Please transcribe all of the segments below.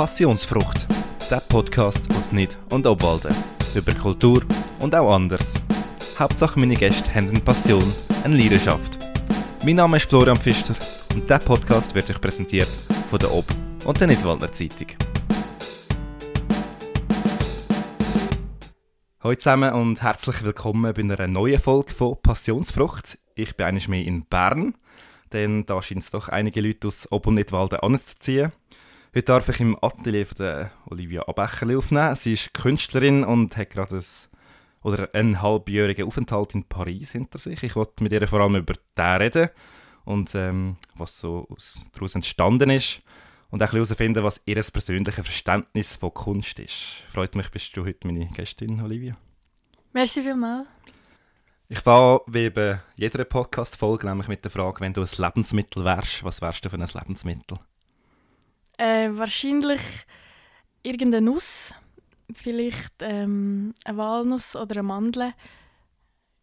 Passionsfrucht, der Podcast aus Nid und Obwalden. Über Kultur und auch anders. Hauptsache meine Gäste haben eine Passion, eine Leidenschaft. Mein Name ist Florian Pfister und der Podcast wird euch präsentiert von der Ob- und der Nidwaldner Zeitung. Hallo zusammen und herzlich willkommen bei einer neuen Folge von Passionsfrucht. Ich bin eines mehr in Bern, denn da scheint es doch einige Leute aus Ob- und Nidwalden anzuziehen. Heute darf ich im Atelier von der Olivia Abecherli aufnehmen. Sie ist Künstlerin und hat gerade ein, oder einen halbjährigen Aufenthalt in Paris hinter sich. Ich wollte mit ihr vor allem über den reden und ähm, was so daraus entstanden ist und auch herausfinden, was ihr persönliches Verständnis von Kunst ist. Freut mich, bist du heute meine Gästin, Olivia. Merci vielmals. Ich fahre wie bei jeder Podcast-Folge nämlich mit der Frage, wenn du ein Lebensmittel wärst, was wärst du für ein Lebensmittel? Äh, wahrscheinlich irgendeine Nuss. Vielleicht ähm, eine Walnuss oder eine Mandel.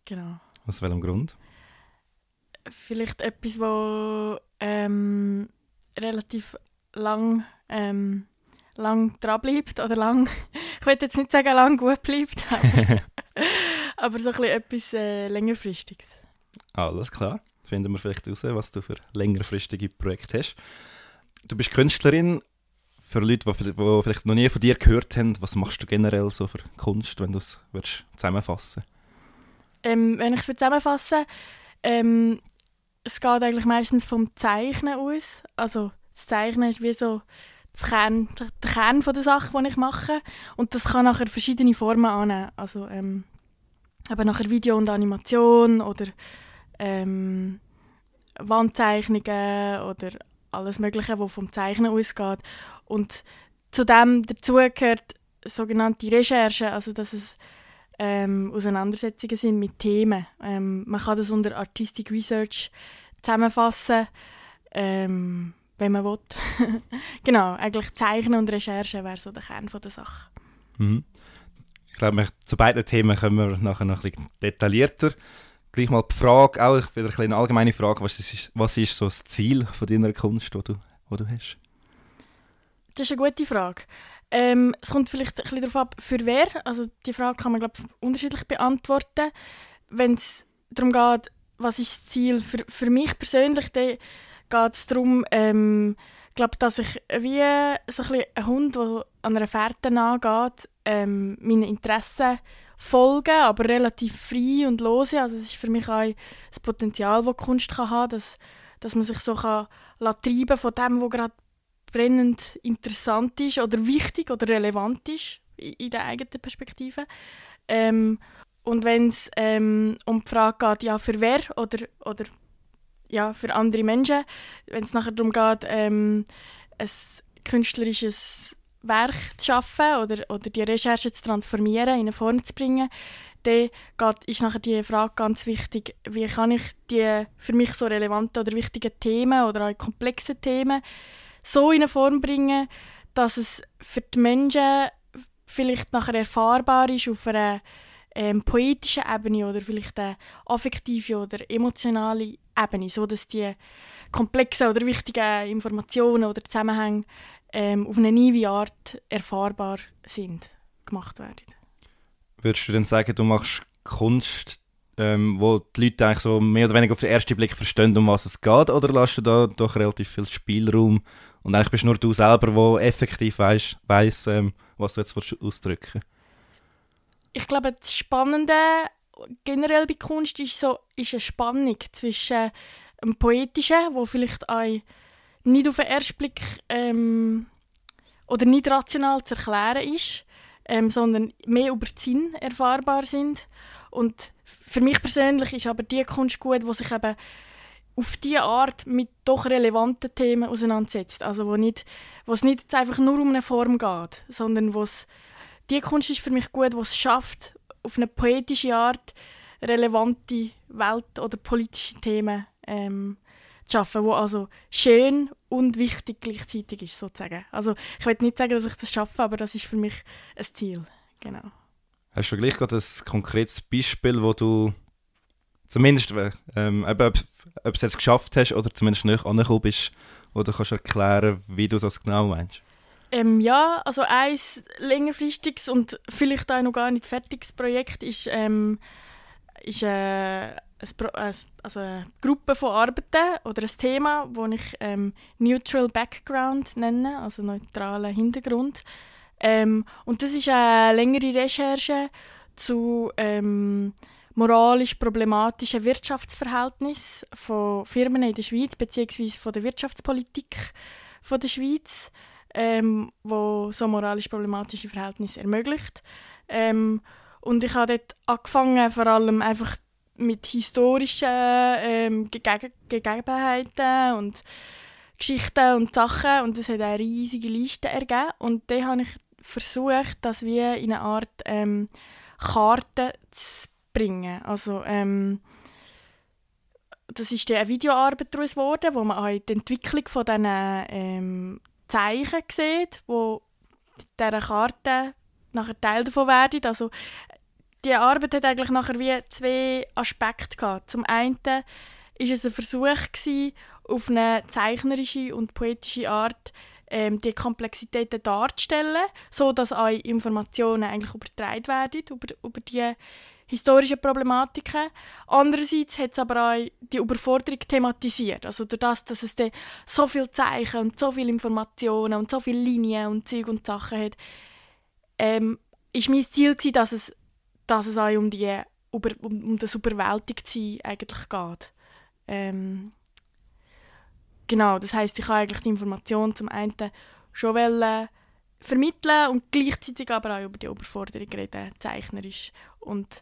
Genau. Aus welchem Grund? Vielleicht etwas, wo ähm, relativ lang, ähm, lang dran bleibt. Oder lang, ich will jetzt nicht sagen, lang gut bleibt. Aber, aber so ein bisschen etwas äh, längerfristiges. Alles klar. Finden wir vielleicht heraus, was du für längerfristige Projekte hast. Du bist Künstlerin. Für Leute, die, vielleicht noch nie von dir gehört haben, was machst du generell so für Kunst, wenn du es zusammenfassen ähm, Wenn ich es zusammenfassen ähm, es geht eigentlich meistens vom Zeichnen aus. Also das Zeichnen ist wie so das Kern, der Kern von der Sache, die ich mache. Und das kann nachher verschiedene Formen annehmen. Also ähm, eben nachher Video und Animation oder ähm, Wandzeichnungen oder alles Mögliche, was vom Zeichnen ausgeht. Und zudem dazu gehört sogenannte Recherche, also dass es ähm, Auseinandersetzungen sind mit Themen. Ähm, man kann das unter Artistic Research zusammenfassen, ähm, wenn man will. genau, eigentlich Zeichnen und Recherche wäre so der Kern von der Sache. Mhm. Ich glaube, zu beiden Themen kommen wir nachher noch ein bisschen detaillierter. Gleich mal die Frage, auch wieder eine allgemeine Frage, was ist, was ist so das Ziel von deiner Kunst, die du, die du hast? Das ist eine gute Frage. Ähm, es kommt vielleicht ein bisschen darauf ab, für wer. Also die Frage kann man glaube ich, unterschiedlich beantworten. Wenn es darum geht, was ist das Ziel für, für mich persönlich, dann geht es darum, ähm, glaub, dass ich wie so ein, ein Hund, der an einer Fährte nachgeht, ähm, meine Interessen folgen, aber relativ frei und lose. Also es ist für mich auch das Potenzial, das Kunst kann haben dass, dass man sich so kann treiben von dem, was gerade brennend interessant ist oder wichtig oder relevant ist in, der eigenen Perspektive. Ähm, und wenn es ähm, um die Frage geht, ja, für wer oder, oder ja, für andere Menschen, wenn es nachher darum geht, ähm, ein künstlerisches Werk zu schaffen oder, oder die Recherche zu transformieren, in eine Form zu bringen, dann geht, ist nachher die Frage ganz wichtig, wie kann ich die für mich so relevanten oder wichtigen Themen oder auch komplexe Themen so in eine Form bringen, dass es für die Menschen vielleicht nachher erfahrbar ist auf einer ähm, poetischen Ebene oder vielleicht eine affektive oder emotionale Ebene, so dass die komplexen oder wichtigen Informationen oder Zusammenhänge ähm, auf eine neue Art erfahrbar sind, gemacht werden. Würdest du denn sagen, du machst Kunst, ähm, wo die Leute eigentlich so mehr oder weniger auf den ersten Blick verstehen, um was es geht, oder lässt du da doch relativ viel Spielraum und eigentlich bist nur du selber, der effektiv weiss, weiss ähm, was du jetzt ausdrücken Ich glaube, das Spannende generell bei Kunst ist, so, ist eine Spannung zwischen dem Poetischen, wo vielleicht auch nicht auf den ersten Blick ähm, oder nicht rational zu erklären ist, ähm, sondern mehr über den Sinn erfahrbar sind. Und für mich persönlich ist aber die Kunst gut, die sich eben auf diese Art mit doch relevanten Themen auseinandersetzt. Also wo, nicht, wo es nicht einfach nur um eine Form geht, sondern wo es, die Kunst ist für mich gut, die es schafft, auf eine poetische Art relevante Welt- oder politische Themen ähm, zu schaffen, wo also schön und wichtig gleichzeitig ist, sozusagen. Also ich will nicht sagen, dass ich das schaffe, aber das ist für mich ein Ziel. Genau. Hast du gleich gerade ein konkretes Beispiel, wo du zumindest, ähm, ob, ob, ob du es jetzt geschafft hast oder zumindest nicht angekommen bist, oder kannst du erklären, wie du das genau meinst? Ähm, ja, also ein längerfristiges und vielleicht auch noch gar nicht fertiges Projekt ist, ähm, ist äh, ein, also eine Gruppe von Arbeiten oder ein Thema, das ich ähm, Neutral Background nenne, also neutralen Hintergrund. Ähm, und das ist eine längere Recherche zu ähm, moralisch problematischen Wirtschaftsverhältnissen von Firmen in der Schweiz bzw. von der Wirtschaftspolitik von der Schweiz, ähm, wo so moralisch problematische Verhältnisse ermöglicht. Ähm, und ich habe dort angefangen, vor allem einfach mit historischen ähm, Gege Gegebenheiten und Geschichten und Sachen und das hat eine riesige Liste ergeben und dann habe ich versucht, das wie in eine Art ähm, Karte zu bringen. Also ähm, das ist eine Videoarbeit daraus geworden, wo man auch die Entwicklung von diesen ähm, Zeichen sieht, wo dieser Karte nachher Teil davon werden. Also die Arbeit hat eigentlich nachher wie zwei Aspekte gehabt. Zum einen ist es ein Versuch gewesen, auf eine zeichnerische und poetische Art ähm, die Komplexitäten darzustellen, so dass auch Informationen eigentlich übertragen werden über, über die historischen Problematiken. Andererseits hat es aber auch die Überforderung thematisiert. Also durch das, dass es so viele Zeichen und so viele Informationen und so viele Linien und Zeug und Sachen hat, ähm, ist mein Ziel gewesen, dass es dass es auch um, die, um, um das Überwältigtsein eigentlich geht. Ähm, genau, das heißt, ich habe eigentlich die Information zum einen schon wollen vermitteln und gleichzeitig aber auch über die Überforderung reden, zeichnerisch. Und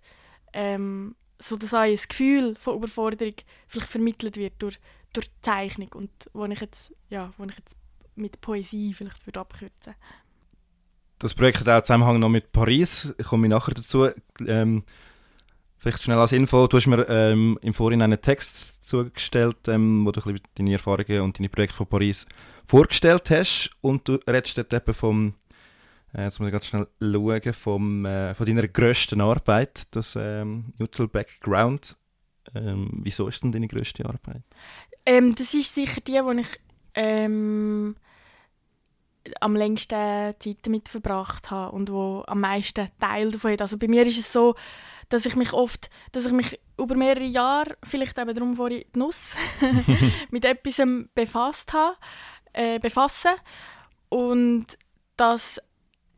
ähm, so dass auch ein Gefühl von Überforderung vielleicht vermittelt wird durch, durch Zeichnung und wo ich jetzt, ja, wo ich jetzt mit Poesie vielleicht würde abkürzen das Projekt hat auch Zusammenhang noch mit Paris. Ich komme nachher dazu. Ähm, vielleicht schnell als Info. Du hast mir ähm, im Vorhinein einen Text zugestellt, ähm, wo du ein deine Erfahrungen und deine Projekte von Paris vorgestellt hast. Und du redest dort eben vom, äh, jetzt muss ich ganz schnell schauen, vom, äh, von deiner grössten Arbeit, das ähm, Neutral Background. Ähm, wieso ist denn deine grösste Arbeit? Ähm, das ist sicher die, die ich ähm, am längsten Zeit damit verbracht habe und wo am meisten Teil davon hat. Also bei mir ist es so, dass ich mich oft, dass ich mich über mehrere Jahre, vielleicht eben darum vor die Nuss, mit etwas befasst habe, äh, befassen und dass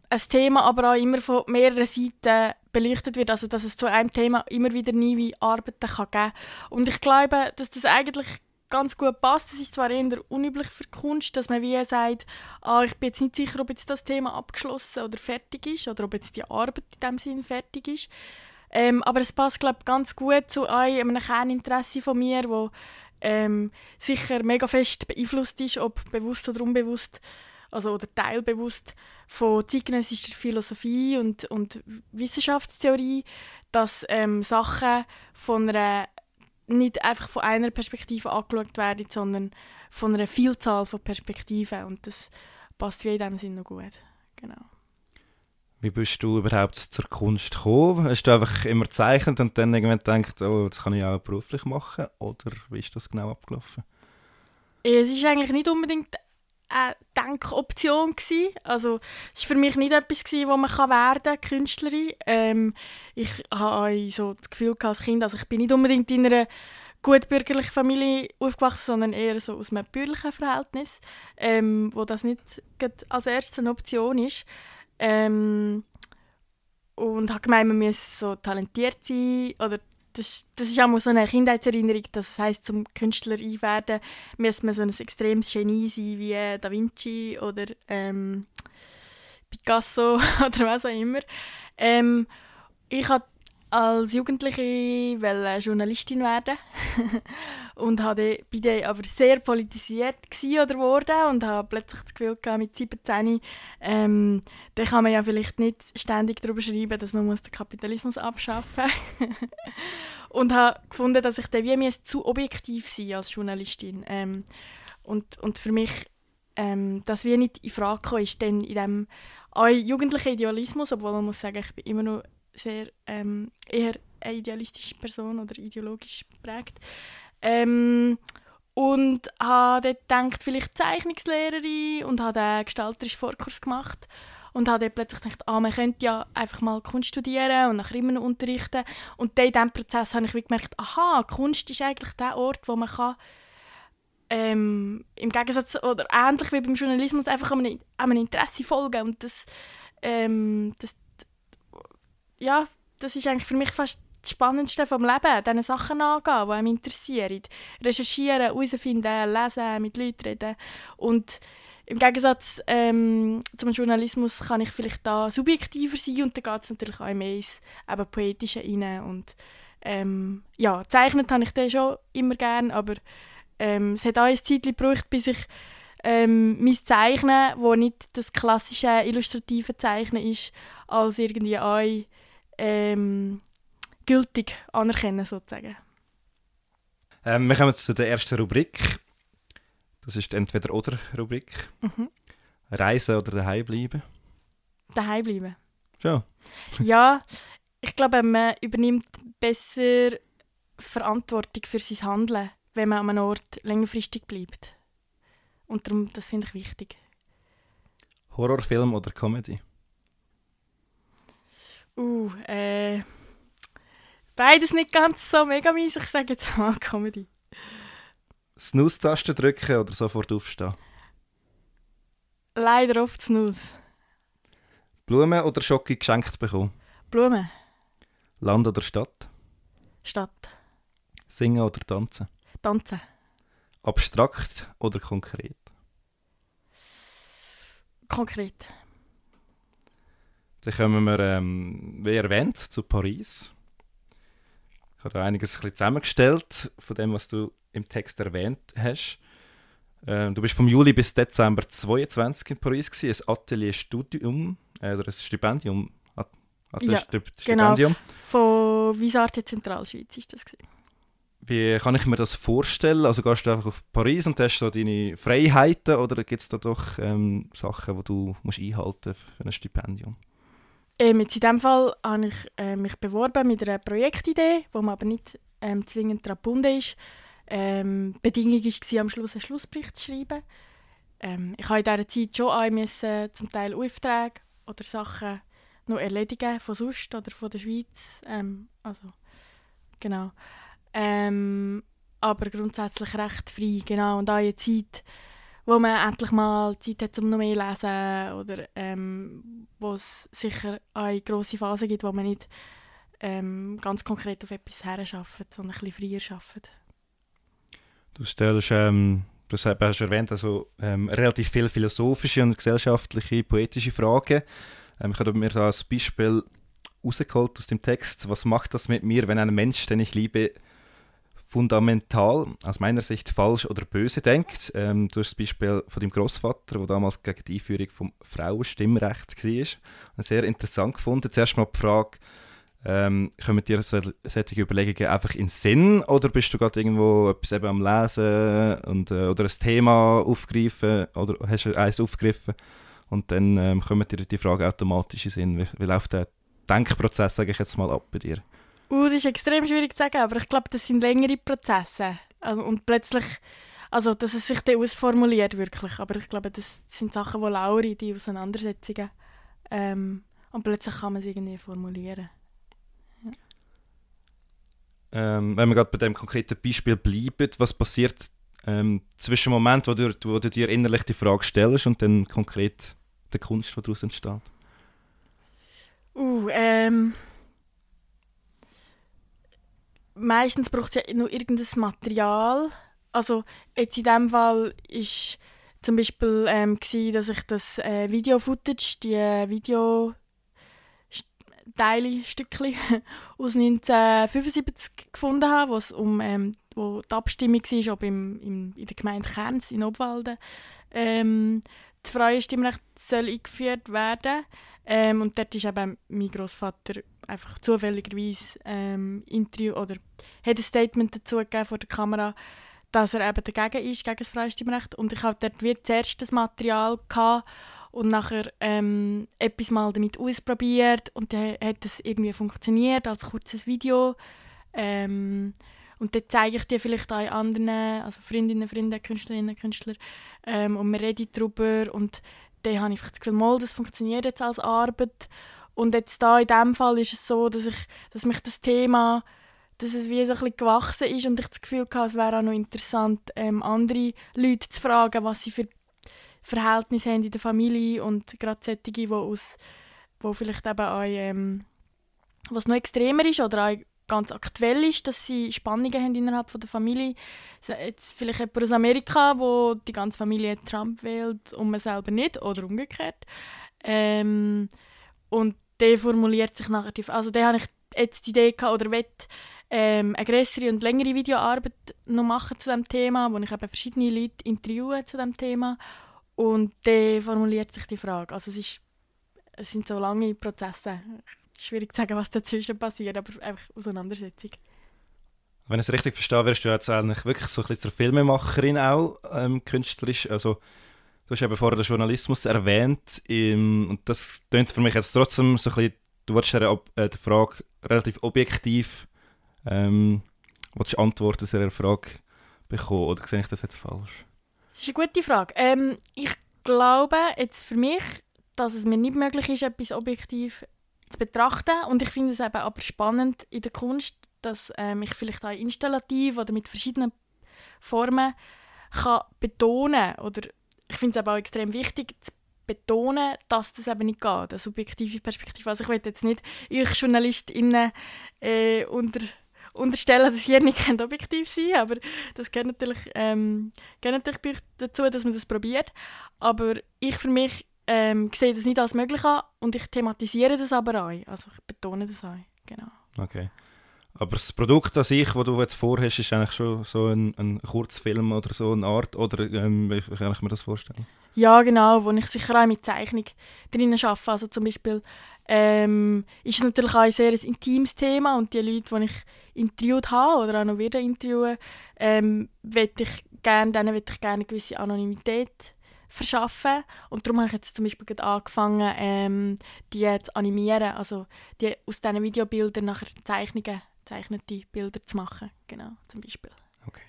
ein Thema aber auch immer von mehreren Seiten beleuchtet wird, also dass es zu einem Thema immer wieder neue Arbeiten kann geben Und ich glaube, dass das eigentlich ganz gut passt. Es ist zwar eher unüblich für Kunst, dass man wie sagt, ah, ich bin jetzt nicht sicher, ob jetzt das Thema abgeschlossen oder fertig ist oder ob jetzt die Arbeit in dem Sinn fertig ist. Ähm, aber es passt glaube ganz gut zu einem Kerninteresse von mir, wo ähm, sicher mega fest beeinflusst ist, ob bewusst oder unbewusst, also oder teilbewusst von zeitgenössischer Philosophie und, und Wissenschaftstheorie, dass ähm, Sachen von einer nicht einfach von einer Perspektive angeschaut werden, sondern von einer Vielzahl von Perspektiven. Und das passt wie in diesem Sinne noch gut. Genau. Wie bist du überhaupt zur Kunst gekommen? Hast du einfach immer gezeichnet und dann irgendwann gedacht, oh, das kann ich auch beruflich machen? Oder wie ist das genau abgelaufen? Es ist eigentlich nicht unbedingt eine Denkoption gewesen. Also es war für mich nicht etwas gewesen, wo man kann werden Künstlerin. Ähm, ich habe so das Gefühl als Kind, also ich bin nicht unbedingt in einer gutbürgerlichen Familie aufgewachsen, sondern eher so aus einem bürgerlichen Verhältnis, ähm, wo das nicht als erstes eine Option ist. Ähm, und habe gemeint, man muss so talentiert sein oder das, ist auch so eine Kindheitserinnerung, das heißt zum Künstler einwerden muss man so ein extremes Genie sein wie Da Vinci oder ähm, Picasso oder was auch immer. Ähm, ich hatte als Jugendliche wollte Journalistin werden. Und hatte bei denen aber sehr politisiert oder wurde und habe plötzlich das Gefühl gehabt, mit 17 ähm, da kann man ja vielleicht nicht ständig darüber schreiben, dass man muss den Kapitalismus abschaffen und habe gefunden, dass ich dann wie zu objektiv sein als Journalistin. Ähm, und, und für mich ähm, das wie nicht in Frage kam, ist dann in dem jugendlichen Idealismus, obwohl man muss sagen, ich bin immer noch sehr ähm, eher eine idealistische Person oder ideologisch prägt. Ähm, und habe dort gedacht, vielleicht Zeichnungslehrerin und habe einen gestalterischen Vorkurs gemacht und habe dann plötzlich gedacht, ah, man könnte ja einfach mal Kunst studieren und nachher immer noch unterrichten und dann in diesem Prozess habe ich gemerkt, aha, Kunst ist eigentlich der Ort, wo man kann ähm, im Gegensatz oder ähnlich wie beim Journalismus einfach einem, einem Interesse folgen und das, ähm, das ja, das ist eigentlich für mich fast das Spannendste vom Leben, diesen Sachen angehen, die einem interessieren. Recherchieren, herausfinden, lesen, mit Leuten reden. Und im Gegensatz ähm, zum Journalismus kann ich vielleicht da subjektiver sein und da geht es natürlich auch mehr ins eben Poetische rein. Und ähm, ja, zeichnet habe ich den schon immer gerne, aber ähm, es hat auch ein Zeit gebraucht, bis ich ähm, mein Zeichnen, wo nicht das klassische illustrative Zeichnen ist, als irgendwie auch ähm, gültig anerkennen sozusagen. Ähm, wir kommen zu der ersten Rubrik. Das ist die Entweder-Oder-Rubrik. Mhm. Reisen oder daheim bleiben? Daheim bleiben. Schon? ja, ich glaube, man übernimmt besser Verantwortung für sein Handeln, wenn man an einem Ort längerfristig bleibt. Und darum, das finde ich wichtig. Horrorfilm oder Comedy? Uh, äh, beides nicht ganz so mega mies. Ich sage jetzt mal Comedy. Snooze-Taste drücken oder sofort aufstehen? Leider oft Snooze. Blumen oder Schocke geschenkt bekommen? Blumen. Land oder Stadt? Stadt. Singen oder tanzen? Tanzen. Abstrakt oder konkret? Konkret. Dann kommen wir, ähm, wie erwähnt, zu Paris. Ich habe da einiges ein bisschen zusammengestellt von dem, was du im Text erwähnt hast. Ähm, du bist vom Juli bis Dezember 22 in Paris gewesen, ein Atelierstudium äh, oder ein Stipendium. Atelier ja, Stipendium. Genau. Von Visarte Zentralschweiz ist das gewesen. Wie kann ich mir das vorstellen? Also gehst du einfach auf Paris und hast so deine Freiheiten oder gibt es da doch ähm, Sachen, die du musst einhalten für ein Stipendium? Ähm, jetzt in diesem Fall habe ich äh, mich beworben mit einer Projektidee, wo man aber nicht ähm, zwingend daran gebunden ist. Ähm, die Bedingung war, am Schluss einen Schlussbericht zu schreiben. Ähm, ich habe in dieser Zeit schon auch müssen, zum Teil Aufträge oder Sachen noch erledigen, von sonst oder von der Schweiz. Ähm, also, genau. Ähm, aber grundsätzlich recht frei, genau. Und auch eine Zeit, wo man endlich mal Zeit hat, um noch mehr zu lesen oder ähm, wo es sicher eine grosse Phase gibt, wo man nicht ähm, ganz konkret auf etwas her arbeitet, sondern ein bisschen freier arbeitet. Du stellst, ähm, du hast erwähnt, also, ähm, relativ viele philosophische und gesellschaftliche, poetische Fragen. Ähm, ich habe mir da als Beispiel rausgeholt aus dem Text, was macht das mit mir, wenn ein Mensch, den ich liebe, fundamental, aus meiner Sicht falsch oder böse denkt. Ähm, du hast das Beispiel von deinem Großvater, der damals gegen die Einführung vom Frauenstimmrechts war. Sehr interessant gefunden. Zuerst mal die Frage, ähm, kommen dir solche Überlegungen einfach in den Sinn oder bist du gerade irgendwo etwas eben am Lesen und, äh, oder ein Thema aufgreifen oder hast du eins aufgegriffen und dann ähm, kommen dir die Frage automatisch in den Sinn. Wie, wie läuft der Denkprozess, sage ich jetzt mal, ab bei dir? Uh, das ist extrem schwierig zu sagen, aber ich glaube, das sind längere Prozesse. Also, und plötzlich, also dass es sich dann ausformuliert wirklich. Aber ich glaube, das sind Sachen, die Lauri, die Auseinandersetzungen. Ähm, und plötzlich kann man es irgendwie formulieren. Ja. Ähm, wenn wir gerade bei dem konkreten Beispiel bleiben, was passiert ähm, zwischen dem Moment, wo du, wo du dir innerlich die Frage stellst und dann konkret der Kunst, die daraus entsteht? Uh, ähm meistens braucht es ja noch irgendein Material. Also jetzt in diesem Fall war zum Beispiel, ähm, gewesen, dass ich das äh, Video-Footage, die äh, Video Teile, Stückchen aus 1975 gefunden habe, wo es um ähm, wo die Abstimmung war, ob im, im, in der Gemeinde Kerns in Obwalden ähm, das freie Stimmrecht soll eingeführt werden. Ähm, und dort ist eben mein Großvater einfach zufälligerweise ähm, Interview oder hat ein Statement dazu gegeben vor der Kamera, dass er eben dagegen ist, gegen das Freistimmrecht. Und ich hatte dort wie zuerst das Material und nachher ähm, etwas mal damit ausprobiert und dann hat es irgendwie funktioniert als kurzes Video. Ähm, und dann zeige ich die vielleicht auch anderen, also Freundinnen, Freunde, Künstlerinnen, Künstler ähm, und wir reden darüber und dann habe ich das Gefühl, mal, das funktioniert jetzt als Arbeit und jetzt da in diesem Fall ist es so, dass, ich, dass mich das Thema dass es wie so ein bisschen gewachsen ist und ich das Gefühl hatte, es wäre auch noch interessant, ähm, andere Leute zu fragen, was sie für Verhältnisse haben in der Familie und gerade solche, die aus wo vielleicht eben auch, ähm, was noch extremer ist oder auch ganz aktuell ist, dass sie Spannungen haben innerhalb von der Familie. Jetzt vielleicht jemand aus Amerika, wo die ganze Familie Trump wählt und man selber nicht oder umgekehrt. Ähm, und der formuliert sich nachher, also der habe ich jetzt die Idee gehabt, oder will ähm, eine größere und längere Videoarbeit noch machen zu diesem Thema, wo ich eben verschiedene Leute interviewe zu diesem Thema und der formuliert sich die Frage. Also es, ist, es sind so lange Prozesse. Schwierig zu sagen, was dazwischen passiert, aber einfach Auseinandersetzung. Wenn ich es richtig verstehe, wirst du jetzt eigentlich wirklich so ein bisschen zur Filmemacherin auch ähm, künstlerisch. Also, du hast eben vorher den Journalismus erwähnt im, und das klingt für mich jetzt trotzdem so ein bisschen, du wolltest der, äh, der Frage relativ objektiv ähm, Antworten zu dieser Frage bekommen oder sehe ich das jetzt falsch? Das ist eine gute Frage. Ähm, ich glaube jetzt für mich, dass es mir nicht möglich ist, etwas objektiv zu betrachten und ich finde es eben aber spannend in der Kunst, dass ähm, ich vielleicht auch installativ oder mit verschiedenen Formen kann betonen oder ich finde es aber auch extrem wichtig zu betonen, dass das eben nicht geht, eine subjektive Perspektive. Also ich will jetzt nicht euch JournalistInnen äh, unter unterstellen, dass ihr nicht objektiv sein aber das gehört natürlich, ähm, gehört natürlich dazu, dass man das probiert. Aber ich für mich ähm, sehe das nicht als möglich an und ich thematisiere das aber auch. Also ich betone das auch, genau. Okay. Aber das Produkt an sich, das du jetzt vorhast, ist eigentlich schon so ein, ein Kurzfilm oder so eine Art, oder ähm, wie kann ich mir das vorstellen? Ja, genau, wo ich sicher auch mit Zeichnung drin arbeite. Also zum Beispiel ähm, ist es natürlich auch ein sehr intimes Thema und die Leute, die ich interviewt habe oder auch noch wieder interviewen, ähm, ich gerne, denen möchte ich gerne eine gewisse Anonymität verschaffen und darum habe ich jetzt zum Beispiel angefangen, ähm, die zu animieren, also die aus diesen Videobildern nachher Zeichnungen, zeichnete Bilder zu machen, genau, zum Beispiel. Okay.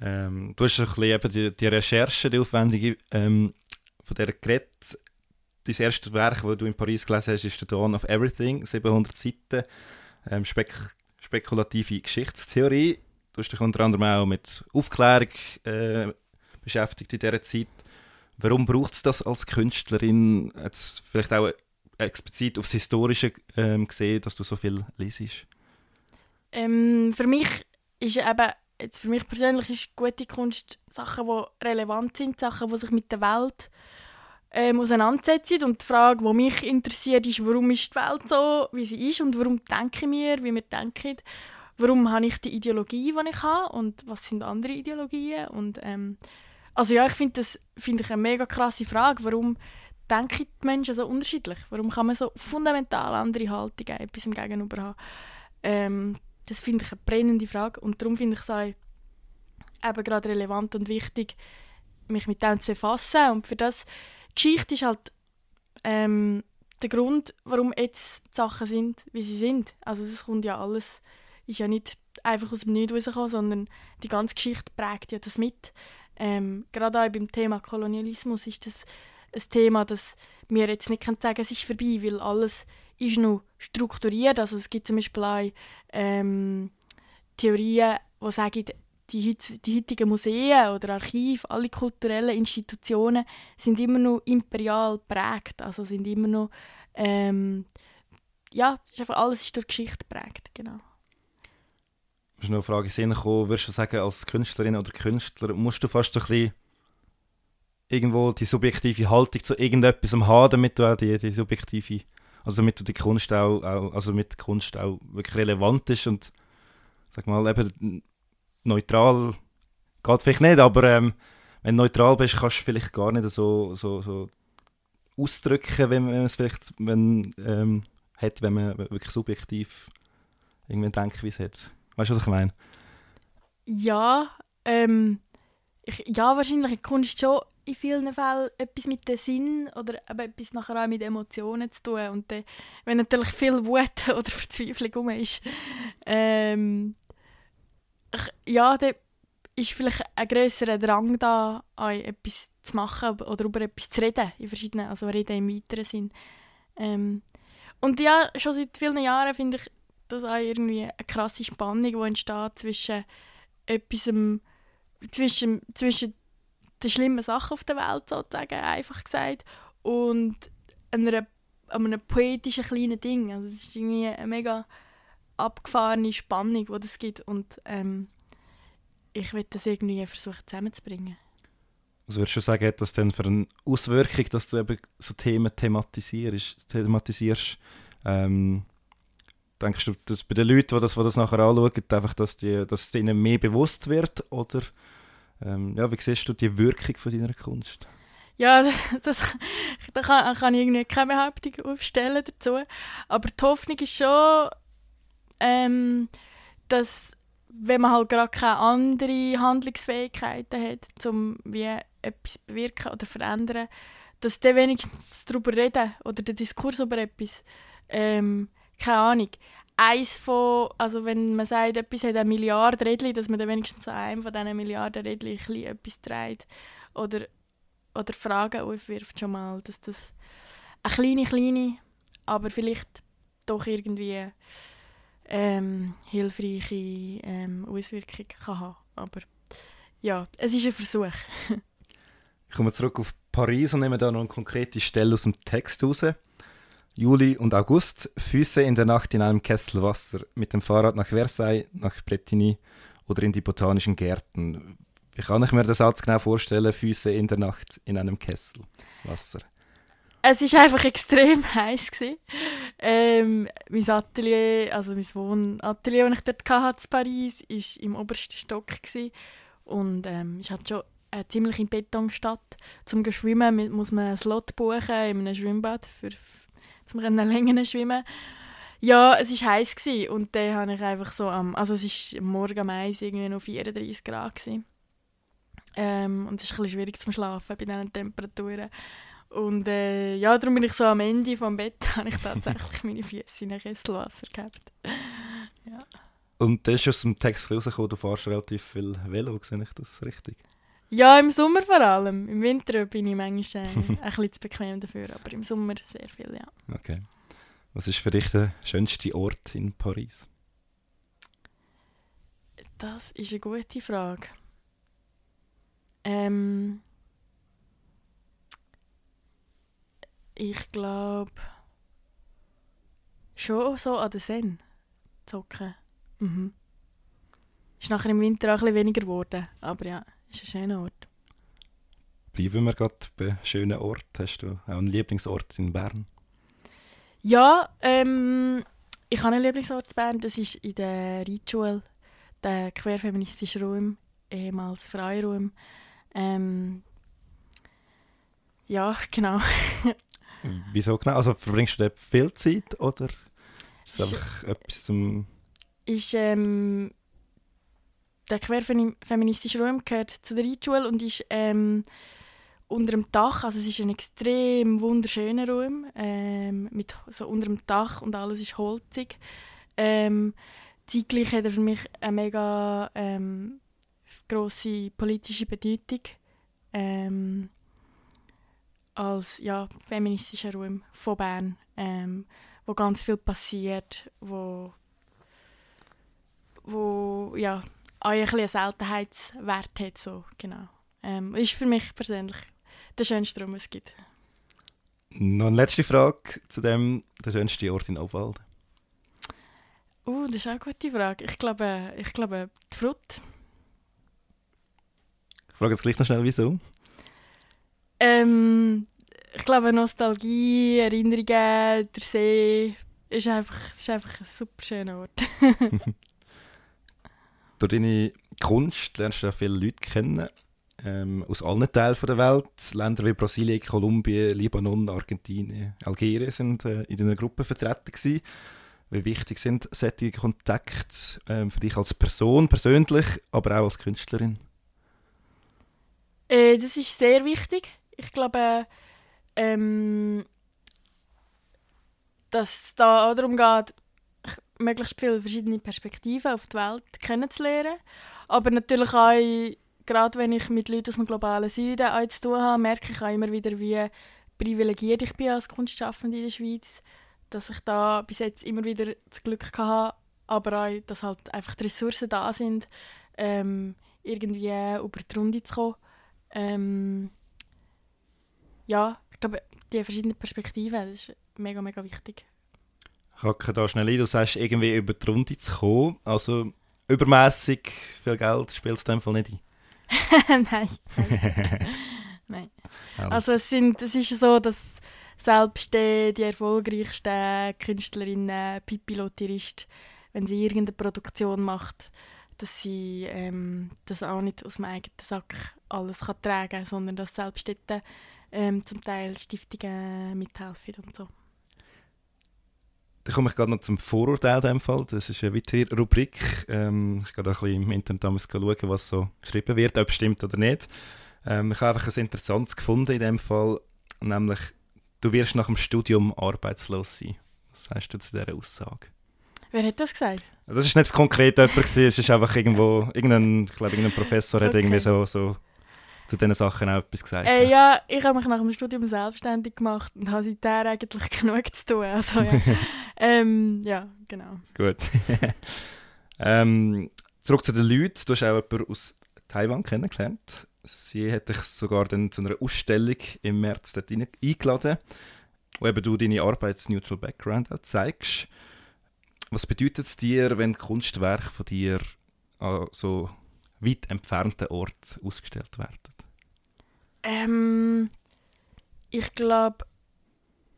Ähm, du hast ein bisschen eben die, die Recherche, die aufwendige ähm, von dieser geredet. Dein erstes Werk, das du in Paris gelesen hast, ist «The Dawn of Everything», 700 Seiten, ähm, spek spekulative Geschichtstheorie. Du hast dich unter anderem auch mit Aufklärung äh, beschäftigt in dieser Zeit. Warum braucht es das als Künstlerin, jetzt vielleicht auch explizit aufs Historische ähm, gesehen, dass du so viel liest? Ähm, für mich ist eben, jetzt für mich persönlich ist gute Kunst Sachen, die relevant sind, Sachen, die sich mit der Welt ähm, auseinandersetzen. Und die Frage, die mich interessiert, ist, warum ist die Welt so, wie sie ist und warum denken wir, wie wir denken. Warum habe ich die Ideologie, die ich habe und was sind andere Ideologien? Und, ähm, also ja, ich finde das find ich eine mega krasse Frage. Warum denken die Menschen so unterschiedlich? Warum kann man so fundamental andere Haltungen etwas Gegenüber haben? Ähm, das finde ich eine brennende Frage und darum finde ich es auch eben gerade relevant und wichtig, mich mit dem zu befassen. Und für das Geschichte ist halt ähm, der Grund, warum jetzt die Sachen sind, wie sie sind. Also das kommt ja alles, ist ja nicht einfach aus dem Nichts rausgekommen, sondern die ganze Geschichte prägt ja das mit. Ähm, gerade auch beim Thema Kolonialismus ist das ein Thema, das wir jetzt nicht sagen können, es ist vorbei, weil alles ist noch strukturiert. Also es gibt zum Beispiel auch ähm, Theorien, die sagen, die, die heutigen Museen oder Archive, alle kulturellen Institutionen sind immer noch imperial prägt, also sind immer noch ähm, ja, ist einfach, alles ist durch Geschichte prägt, genau. Ist noch eine Frage Sinn gekommen, würdest du sagen, als Künstlerin oder Künstler musst du fast so ein bisschen irgendwo die subjektive Haltung zu irgendetwas haben, damit du auch die, die subjektive, also damit du die Kunst auch, auch also mit Kunst auch wirklich relevant ist und sag mal eben neutral geht vielleicht nicht, aber ähm, wenn du neutral bist, kannst du vielleicht gar nicht so, so, so ausdrücken, wenn man es vielleicht wenn, ähm, hat, wenn man wirklich subjektiv irgendwie denkt, wie es hat. Weißt du, was ich meine? Ja, ähm, ich, ja, wahrscheinlich Kunst schon in vielen Fällen etwas mit dem Sinn oder etwas nachher auch mit Emotionen zu tun. Und dann, wenn natürlich viel Wut oder Verzweiflung rum ist, ähm, ja, da ist vielleicht ein grösserer Drang da, etwas zu machen oder über etwas zu reden, in verschiedenen, also reden im weiteren Sinn. Ähm, und ja, schon seit vielen Jahren finde ich das auch irgendwie eine krasse Spannung, die entsteht zwischen etwas, zwischen, zwischen den schlimmen Sachen auf der Welt, sozusagen, einfach gesagt, und einer, einem poetischen kleinen Ding. Also es ist irgendwie eine mega abgefahrene Spannung, die das gibt und ähm, ich will das irgendwie versuchen zusammenzubringen. Was würdest du sagen, hat das denn für eine Auswirkung, dass du eben so Themen thematisierst? thematisierst? Ähm, denkst du, dass bei den Leuten, die das, die das nachher anschauen, einfach, dass, die, dass es ihnen mehr bewusst wird? Oder ähm, ja, wie siehst du die Wirkung von deiner Kunst? Ja, das, da kann, kann ich irgendwie keine Behauptung aufstellen dazu. Aber die Hoffnung ist schon, ähm, dass wenn man halt gerade keine andere Handlungsfähigkeiten hat, um wie etwas bewirken oder verändern, dass dann wenigstens darüber reden oder der Diskurs über etwas, ähm, keine Ahnung, eins von, also wenn man sagt, etwas hat eine Milliarde Rädchen, dass man dann wenigstens an einem von diesen Milliarden Rädchen etwas dreht oder, oder Fragen aufwirft schon mal, dass das eine kleine, kleine, aber vielleicht doch irgendwie ähm, hilfreiche ähm, Auswirkungen kann haben. Aber ja, es ist ein Versuch. ich komme zurück auf Paris und nehme da noch eine konkrete Stelle aus dem Text raus. Juli und August, Füße in der Nacht in einem Kessel Wasser, mit dem Fahrrad nach Versailles, nach Bretigny oder in die botanischen Gärten. Wie kann ich mir den Satz genau vorstellen, Füße in der Nacht in einem Kessel Wasser? Es war einfach extrem heiß. Ähm, mein Atelier, also mein Wohnatelier, das ich dort hatte, in Paris, war im obersten Stock. Gewesen. Und ähm, ich hatte schon eine ziemliche Betonstadt. Zum Schwimmen muss man einen Slot buchen in einem Schwimmbad, für, zum Längen schwimmen. Ja, es war heiß und dann habe ich einfach so am, also es war morgen am 1 irgendwie noch 34 Grad gewesen. Ähm, und es ist ein schwierig zum Schlafen bei diesen Temperaturen. Und äh, ja, darum bin ich so am Ende vom Bett, habe ich tatsächlich meine Füße in ein Kesselwasser gehabt. ja. Und das ist aus dem Text rausgekommen, du fährst relativ viel Velo, sehe ich das richtig? Ja, im Sommer vor allem. Im Winter bin ich manchmal äh, ein bisschen zu bequem dafür, aber im Sommer sehr viel, ja. Okay. Was ist für dich der schönste Ort in Paris? Das ist eine gute Frage. Ähm, Ich glaube schon so an der Seine zocken. Mhm. Ist nachher im Winter auch ein bisschen weniger geworden, aber ja, ist ein schöner Ort. Bleiben wir gerade bei schönen Ort. Hast du auch einen Lieblingsort in Bern? Ja, ähm, ich habe einen Lieblingsort in Bern. Das ist in der Reitschule, der querfeministische Raum, ehemals Freiraum. Ähm, ja, genau. Wieso genau? Also verbringst du dort viel Zeit oder ist es einfach etwas zum... Ist, ähm, der querfeministische Raum gehört zu der Reitschule und ist ähm, unter dem Dach, also es ist ein extrem wunderschöner Raum, ähm, mit so unter dem Dach und alles ist holzig. Ähm, zeitgleich hat er für mich eine mega ähm, grosse politische Bedeutung. Ähm, als ja, feministischer Raum von Bern, ähm, wo ganz viel passiert, wo, wo ja, auch ein einen Seltenheitswert hat. So, genau. Ähm, ist für mich persönlich der schönste Raum, es gibt. Noch eine letzte Frage zu dem, der schönste Ort in Obwalden. Uh, das ist auch eine gute Frage. Ich glaube, ich glaube die Frucht. Ich frage jetzt gleich noch schnell, wieso. Ähm, ich glaube, Nostalgie, Erinnerungen, der See ist einfach, ist einfach ein super schöner Ort. Durch deine Kunst lernst du ja viele Leute kennen. Ähm, aus allen Teilen der Welt. Länder wie Brasilien, Kolumbien, Libanon, Argentinien, Algerien sind äh, in deiner Gruppe vertreten gewesen. Wie wichtig sind solche Kontakte ähm, für dich als Person, persönlich, aber auch als Künstlerin? Äh, das ist sehr wichtig ich glaube, ähm, dass es da darum geht, möglichst viele verschiedene Perspektiven auf die Welt kennenzulernen. Aber natürlich auch, gerade wenn ich mit Leuten aus dem globalen Süden auch zu tun habe, merke ich auch immer wieder, wie privilegiert ich bin als Kunstschaffende in der Schweiz. Dass ich da bis jetzt immer wieder das Glück hatte, aber auch, dass halt einfach die Ressourcen da sind, ähm, irgendwie über die Runde zu kommen. Ähm, ja, ich glaube, die verschiedenen Perspektiven, das ist mega, mega wichtig. Hacke da schnell ein, du sagst, irgendwie über die Runde zu kommen. Also übermäßig viel Geld spielt es in dem Fall nicht ein. Nein. Nein. Also es, sind, es ist so, dass selbst die, die erfolgreichsten Künstlerinnen, Pipilotirist, wenn sie irgendeine Produktion macht, dass sie ähm, das auch nicht aus dem eigenen Sack alles kann tragen kann, sondern dass selbst dort ähm, zum Teil Stiftungen mithelfen und so. Dann komme ich gerade noch zum Vorurteil in dem Fall. Das ist eine weitere Rubrik. Ähm, ich gehe da ein bisschen im Internet damals schauen, was so geschrieben wird, ob es stimmt oder nicht. Ähm, ich habe einfach etwas Interessantes gefunden in dem Fall, nämlich du wirst nach dem Studium arbeitslos sein. Was sagst du zu dieser Aussage? Wer hat das gesagt? Das ist nicht konkret jemand, gewesen, es ist einfach irgendwo, irgendein, ich glaube, irgendein Professor okay. hat irgendwie so, so zu diesen Sachen auch etwas gesagt? Äh, ja, ich habe mich nach dem Studium selbstständig gemacht und habe seitdem eigentlich genug zu tun. Also, ja. ähm, ja, genau. Gut. ähm, zurück zu den Leuten. Du hast auch jemanden aus Taiwan kennengelernt. Sie hat dich sogar dann zu einer Ausstellung im März dort eingeladen, wo eben du deine Arbeits-Neutral Background auch zeigst. Was bedeutet es dir, wenn Kunstwerke von dir an so weit entfernten Orten ausgestellt werden? Ähm, ich glaube,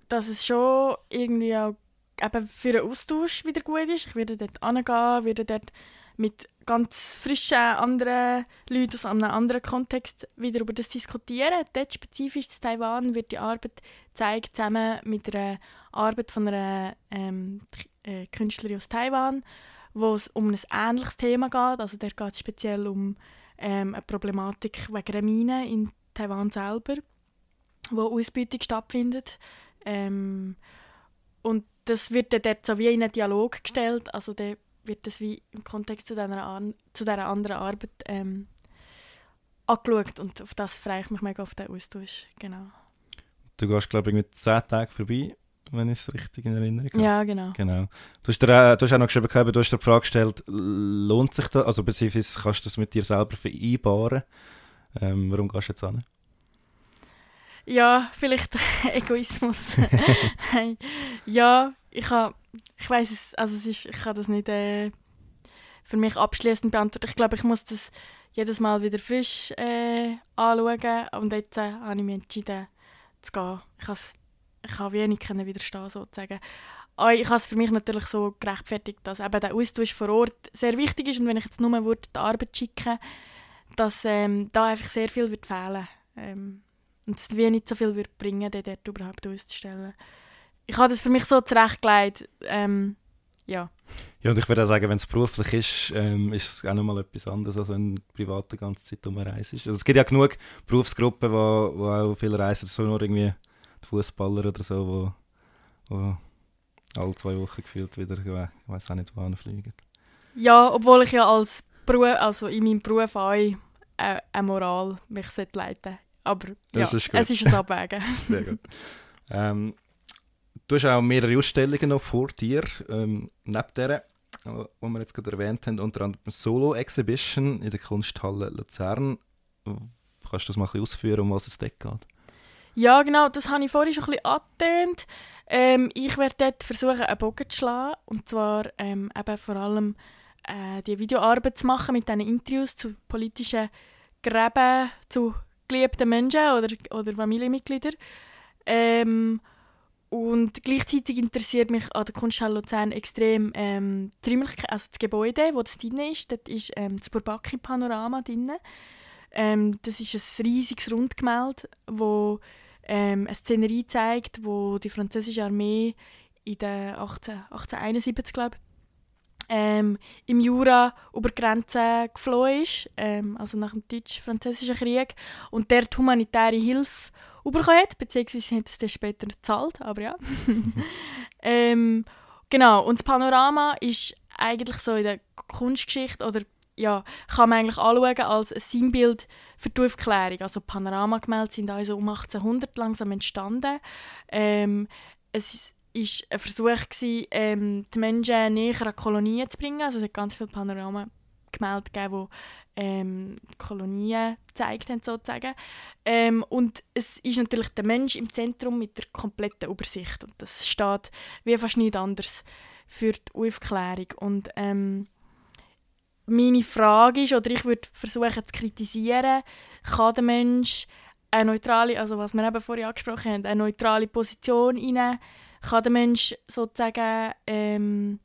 dass es schon irgendwie auch eben für einen Austausch wieder gut ist. Ich werde dort hingehen, werde dort mit ganz frischen anderen Leuten aus einem anderen Kontext wieder über das diskutieren. Dort spezifisch in Taiwan wird die Arbeit gezeigt, zusammen mit einer Arbeit von einer ähm, äh, Künstlerin aus Taiwan, wo es um ein ähnliches Thema geht. Also der geht es speziell um ähm, eine Problematik wegen einer Mine in Taiwan selber, wo Ausbeutung stattfindet. Ähm, und das wird dann dort so wie in einen Dialog gestellt, also dann wird das wie im Kontext zu dieser, zu dieser anderen Arbeit ähm, angeschaut und auf das freue ich mich mega auf den Austausch, genau. Du gehst glaube ich mit zehn Tagen vorbei, wenn ich es richtig in Erinnerung habe. Ja, genau. genau. Du, hast dir, du hast auch noch geschrieben, du hast dir die Frage gestellt, lohnt sich das, also beziehungsweise kannst du das mit dir selber vereinbaren? Ähm, warum gehst du jetzt an? Ja, vielleicht Egoismus. ja, ich habe, ich weiß es, also es ist, ich kann das nicht äh, für mich abschließend beantworten. Ich glaube, ich muss das jedes Mal wieder frisch äh, anschauen und jetzt äh, habe ich mich entschieden zu gehen. Ich, ich kann wenig können widerstehen sozusagen. Aber ich habe es für mich natürlich so gerechtfertigt, dass eben der Austausch vor Ort sehr wichtig ist und wenn ich jetzt nur würde die Arbeit schicken dass ähm, da einfach sehr viel wird fehlen ähm, und es wie nicht so viel wird bringen, den dort überhaupt auszustellen. Ich habe das für mich so zurechtgelegt, ähm, ja. Ja, und ich würde auch sagen, wenn es beruflich ist, ähm, ist es auch nochmal etwas anderes, als wenn du privat die ganze Zeit umreist. Also es gibt ja genug Berufsgruppen, wo, wo auch viel reisen, so nur irgendwie die Fußballer oder so, wo, wo alle zwei Wochen gefühlt wieder, ich weiß auch nicht, wohin fliegen. Ja, obwohl ich ja als Beruf, also in meinem Beruf auch eine, eine Moral mich leiten Aber das ja, ist es ist ein Abwägen. Sehr gut. Ähm, du hast auch mehrere Ausstellungen noch vor dir, ähm, neben der, die wir jetzt gerade erwähnt haben, unter anderem Solo Exhibition in der Kunsthalle Luzern. Kannst du das mal ein bisschen ausführen, um was es dort geht? Ja, genau, das habe ich vorhin schon ein bisschen angetönt. Ähm, ich werde dort versuchen, einen Bogen zu schlagen. Und zwar ähm, eben vor allem äh, die Videoarbeit zu machen mit diesen Interviews zu politischen Gräben, zu geliebten Menschen oder, oder Familienmitgliedern. Ähm, und gleichzeitig interessiert mich an der Kunsthalle Luzern extrem ähm, die also das Gebäude, wo das drin ist. Dort ist ähm, das Bourbaki-Panorama drin. Ähm, das ist ein riesiges Rundgemälde, wo ähm, eine Szenerie zeigt, wo die französische Armee in den 18, 1871, glaube ich, ähm, im Jura über Grenzen geflohen ist, ähm, also nach dem deutsch-französischen Krieg, und dort humanitäre Hilfe bekommen hat, beziehungsweise hat es dann später gezahlt, aber ja. ähm, Genau, und das Panorama ist eigentlich so in der Kunstgeschichte oder ja, kann man eigentlich anschauen als ein Sinnbild für die Aufklärung. Also Panoramagemälde sind also um 1800 langsam entstanden. Ähm, es war ein Versuch, gewesen, ähm, die Menschen näher an Kolonien zu bringen. Also es hat ganz viele Panoramagemälde gegeben, die ähm, Kolonien gezeigt haben, sozusagen. Ähm, und es ist natürlich der Mensch im Zentrum mit der kompletten Übersicht. Und das steht wie fast nicht anders für die Aufklärung. Und ähm, meine Frage ist, oder ich würde versuchen zu kritisieren, kann der Mensch eine neutrale, also was wir eben vorhin angesprochen haben, eine neutrale Position einnehmen, kann der Mensch sozusagen ähm,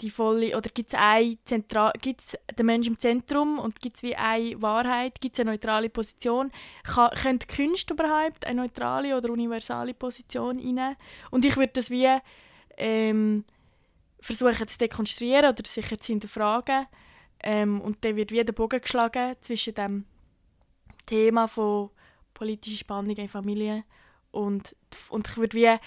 die volle, oder gibt es den Mensch im Zentrum und gibt es wie eine Wahrheit, gibt es eine neutrale Position, kann, können die Künste überhaupt eine neutrale oder universale Position einnehmen? Und ich würde das wie ähm, versuchen zu dekonstruieren oder sicher zu hinterfragen. Ähm, und dann wird wieder Bogen geschlagen zwischen dem Thema von politischer Spannung in Familie und, und ich würde wie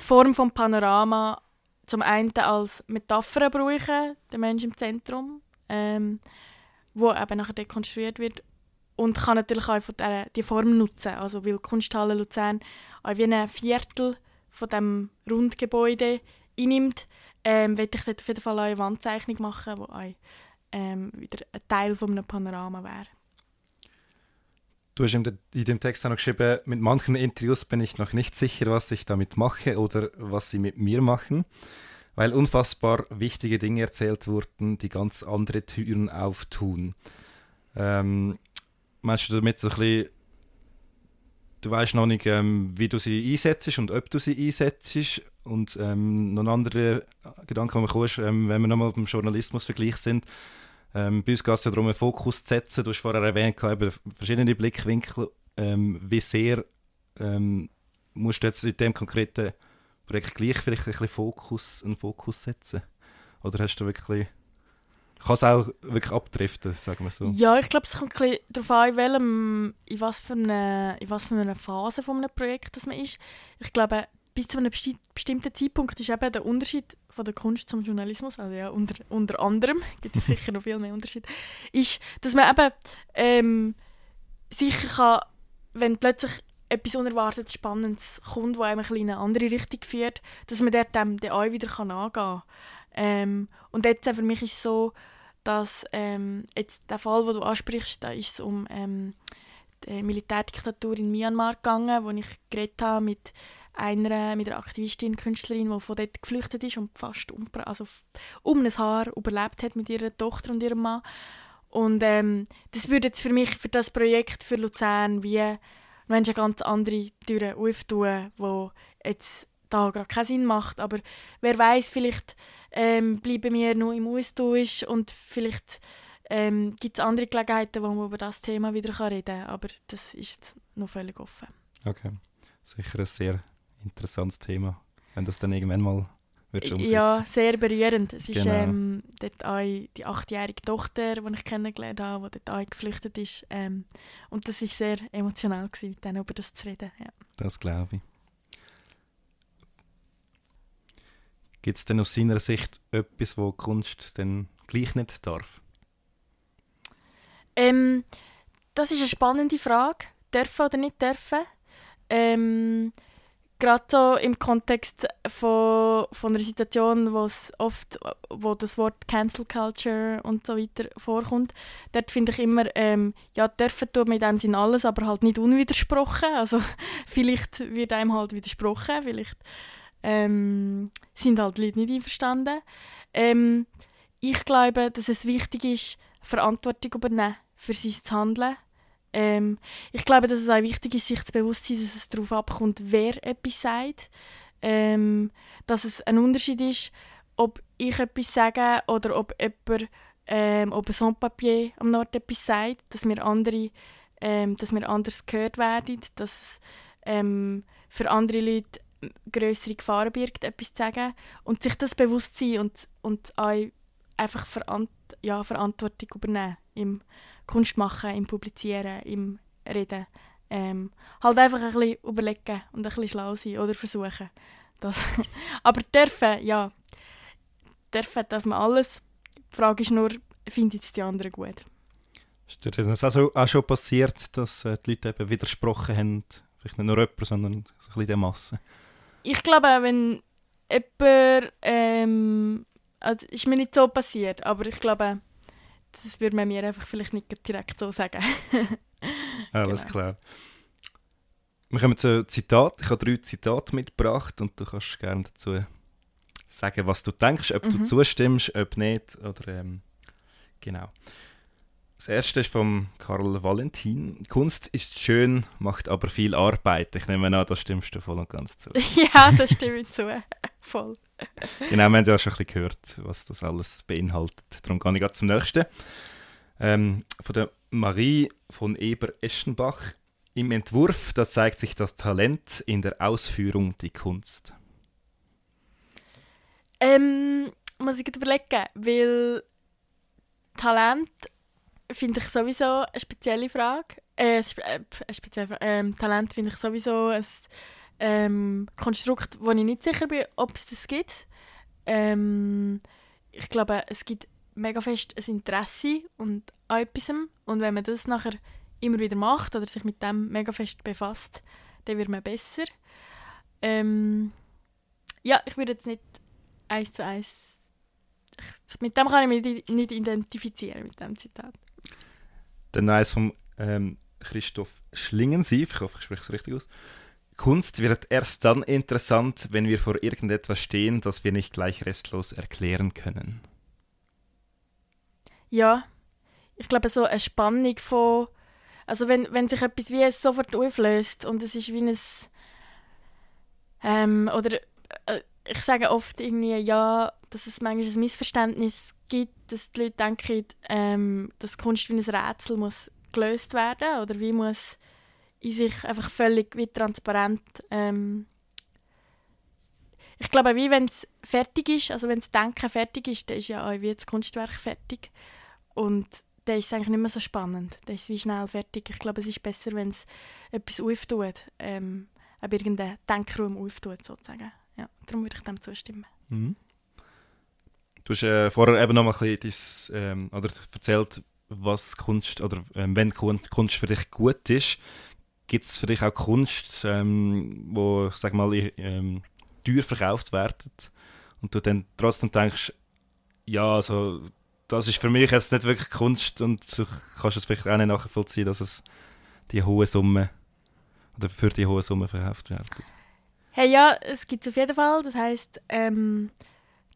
die Form des Panorama zum einen als Metapher brauchen, der Mensch im Zentrum, ähm, wo eben nachher dekonstruiert wird und kann natürlich auch der, die Form nutzen, also weil Kunsthalle Luzern auch wie ein Viertel von dem Rundgebäude einnimmt, ähm, werde ich dort auf jeden Fall eine Wandzeichnung machen, die auch ähm, wieder ein Teil von Panorama wäre. Du hast in, dem Text auch noch geschrieben, mit manchen Interviews bin ich noch nicht sicher, was ich damit mache oder was sie mit mir machen, weil unfassbar wichtige Dinge erzählt wurden, die ganz andere Türen auftun. Ähm, meinst du damit so ein bisschen, du weißt noch nicht, ähm, wie du sie einsetzt und ob du sie einsetzt und ähm, noch ein anderer Gedanke, der mir kam, ist, ähm, wenn wir nochmal beim Journalismusvergleich sind, ähm, bei uns geht es ja darum, einen Fokus zu setzen. Du hast vorher erwähnt, eben verschiedene Blickwinkel. Ähm, wie sehr ähm, musst du jetzt in dem konkreten Projekt gleich vielleicht ein bisschen Fokus, einen Fokus setzen? Oder hast du wirklich kann es auch wirklich abdriften, sagen wir so. Ja, ich glaube, es kommt ein bisschen darauf an, in, welchem, in, was für eine, in was für einer Phase von einem Projekt das man ist. Ich glaube, bis zu einem bestimmten Zeitpunkt ist eben der Unterschied von der Kunst zum Journalismus, also ja, unter, unter anderem, gibt es sicher noch viel mehr Unterschied, ist, dass man eben ähm, sicher kann, wenn plötzlich etwas unerwartet Spannendes kommt, das einem in eine andere Richtung führt, dass man dort dem dann auch wieder kann angehen kann. Ähm, und jetzt für mich ist es so, dass ähm, jetzt der Fall, den du ansprichst, da ist es um ähm, die Militärdiktatur in Myanmar gegangen, wo ich geredet habe mit einer, mit einer Aktivistin, Künstlerin, die von dort geflüchtet ist und fast um, also um ein Haar überlebt hat mit ihrer Tochter und ihrem Mann. Und ähm, das würde jetzt für mich, für das Projekt für Luzern, wie eine ganz andere Türen auftun, wo jetzt da gerade keinen Sinn macht. Aber wer weiß, vielleicht ähm, bleiben wir nur im Austausch und vielleicht ähm, gibt es andere Gelegenheiten, wo man über das Thema wieder reden kann. Aber das ist jetzt noch völlig offen. Okay, sicher ein sehr interessantes Thema, wenn das dann irgendwann mal wird Ja, sehr berührend. Es genau. ist ähm, dort auch die achtjährige Tochter, die ich kennengelernt habe, die dort auch geflüchtet ist. Ähm, und das war sehr emotional, gewesen, mit denen über das zu reden. Ja. Das glaube ich. Gibt es denn aus seiner Sicht etwas, wo Kunst denn gleich nicht darf? Ähm, das ist eine spannende Frage. Dürfen oder nicht dürfen? Ähm, gerade so im Kontext von, von einer Situation, wo es oft, wo das Wort Cancel Culture und so weiter vorkommt, dort finde ich immer, ähm, ja, dürfen tun mit dem Sinn alles, aber halt nicht unwidersprochen. Also vielleicht wird einem halt widersprochen, vielleicht ähm, sind halt Leute nicht einverstanden. Ähm, ich glaube, dass es wichtig ist, Verantwortung übernehmen für sein Handeln ähm, ich glaube, dass es auch wichtig ist, sich zu bewusst sein, dass es darauf abkommt, wer etwas sagt. Ähm, dass es ein Unterschied ist, ob ich etwas sage oder ob jemand, ähm, ob ein Sans-Papier am Nord etwas sagt, dass wir, andere, ähm, dass wir anders gehört werden, dass es ähm, für andere Leute größere Gefahren birgt, etwas zu sagen und sich das bewusst sein und, und auch einfach Verant ja, Verantwortung übernehmen im Kunst machen, im Publizieren, im Reden. Ähm, halt einfach ein bisschen überlegen und ein bisschen schlau sein oder versuchen, Das. Aber dürfen, ja. Dürfen darf man alles. Die Frage ist nur, findet es die anderen gut? Ist dir das also auch schon passiert, dass äh, die Leute eben widersprochen haben? Vielleicht nicht nur jemand, sondern so ein bisschen der Masse? Ich glaube, wenn jemand. Ähm, also ist mir nicht so passiert, aber ich glaube, das würde man mir einfach vielleicht nicht direkt so sagen. Alles genau. klar. Wir kommen zu Zitat. Ich habe drei Zitate mitgebracht und du kannst gerne dazu sagen, was du denkst, ob mhm. du zustimmst, ob nicht. Oder, ähm, genau. Das erste ist von Karl Valentin. Kunst ist schön, macht aber viel Arbeit. Ich nehme an, da stimmst du voll und ganz zu. ja, das stimme ich zu. voll. Genau, wir haben ja schon ein bisschen gehört, was das alles beinhaltet. Darum gehe ich zum nächsten. Ähm, von der Marie von Eber-Eschenbach. Im Entwurf, da zeigt sich das Talent, in der Ausführung die Kunst. Ähm, muss ich überlegen, weil Talent finde ich sowieso eine spezielle Frage. Äh, äh eine spezielle Frage. Ähm, Talent finde ich sowieso ein ähm, Konstrukt, wo ich nicht sicher bin, ob es das gibt. Ähm, ich glaube, es gibt mega fest ein Interesse und an etwas. Und wenn man das nachher immer wieder macht oder sich mit dem mega fest befasst, dann wird man besser. Ähm, ja, ich würde jetzt nicht eins zu eins. Mit dem kann ich mich nicht identifizieren, mit dem Zitat. Dann noch von ähm, Christoph Schlingensief, ich hoffe, ich spreche es richtig aus. Kunst wird erst dann interessant, wenn wir vor irgendetwas stehen, das wir nicht gleich restlos erklären können. Ja, ich glaube, so eine Spannung von. Also, wenn, wenn sich etwas wie sofort auflöst und es ist wie ein. Ähm, oder äh, ich sage oft irgendwie, ja, dass es manchmal ein Missverständnis gibt, dass die Leute denken, ähm, dass Kunst wie ein Rätsel muss gelöst werden oder wie muss in sich einfach völlig wie transparent. Ähm, ich glaube, wie wenn es fertig ist, also wenn das Denken fertig ist, dann ist ja auch wie das Kunstwerk fertig. Und dann ist es eigentlich nicht mehr so spannend. Dann ist es wie schnell fertig. Ich glaube, es ist besser, wenn es etwas auftut, ähm, irgendeinen Denkraum auftut, sozusagen. Ja, darum würde ich dem zustimmen. Mhm. Du hast äh, vorher eben noch mal ein bisschen ähm, oder erzählt, was Kunst oder ähm, wenn Kunst für dich gut ist. Gibt es für dich auch Kunst, ähm, wo ich sag mal ähm, teuer verkauft wird und du dann trotzdem denkst, ja, also das ist für mich jetzt nicht wirklich Kunst und du kannst es vielleicht auch nicht nachvollziehen, dass es die hohe Summe oder für die hohe Summe verkauft wird. Hey, ja, es gibt es auf jeden Fall. Das heißt, ähm,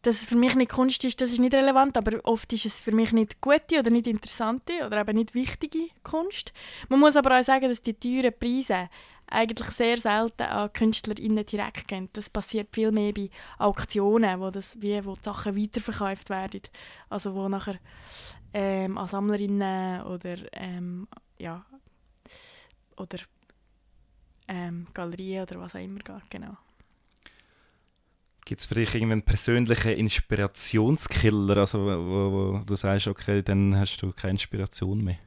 dass es für mich nicht Kunst ist, das ist nicht relevant, aber oft ist es für mich nicht gute oder nicht interessante oder eben nicht wichtige Kunst. Man muss aber auch sagen, dass die teuren Preise eigentlich sehr selten an KünstlerInnen direkt gehen. Das passiert viel mehr bei Auktionen, wo, das, wie, wo die Sachen weiterverkauft werden. Also wo nachher ähm, an Sammlerinnen oder, ähm, ja, oder ähm, Galerien oder was auch immer geht. Genau. Gibt es für dich irgendeinen persönlichen Inspirationskiller, also wo, wo, du sagst, okay, dann hast du keine Inspiration mehr?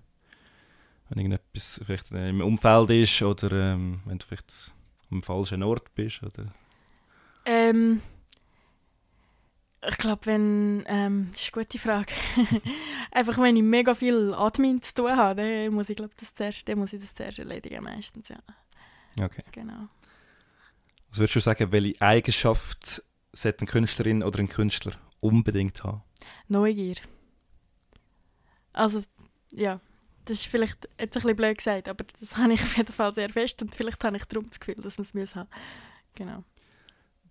Wenn irgendetwas vielleicht im Umfeld ist oder ähm, wenn du vielleicht am falschen Ort bist? Oder? Ähm, ich glaube, wenn. Ähm, das ist eine gute Frage. Einfach, wenn ich mega viel Admin zu tun habe, dann muss ich, glaub, das zuerst, dann muss ich das zuerst erledigen, meistens, ja. Okay. Genau. Was würdest du sagen, welche Eigenschaft sollte eine Künstlerin oder ein Künstler unbedingt haben? Neugier. Also, ja, das ist vielleicht jetzt ein bisschen blöd gesagt, aber das habe ich auf jeden Fall sehr fest und vielleicht habe ich darum das Gefühl, dass man es haben Genau.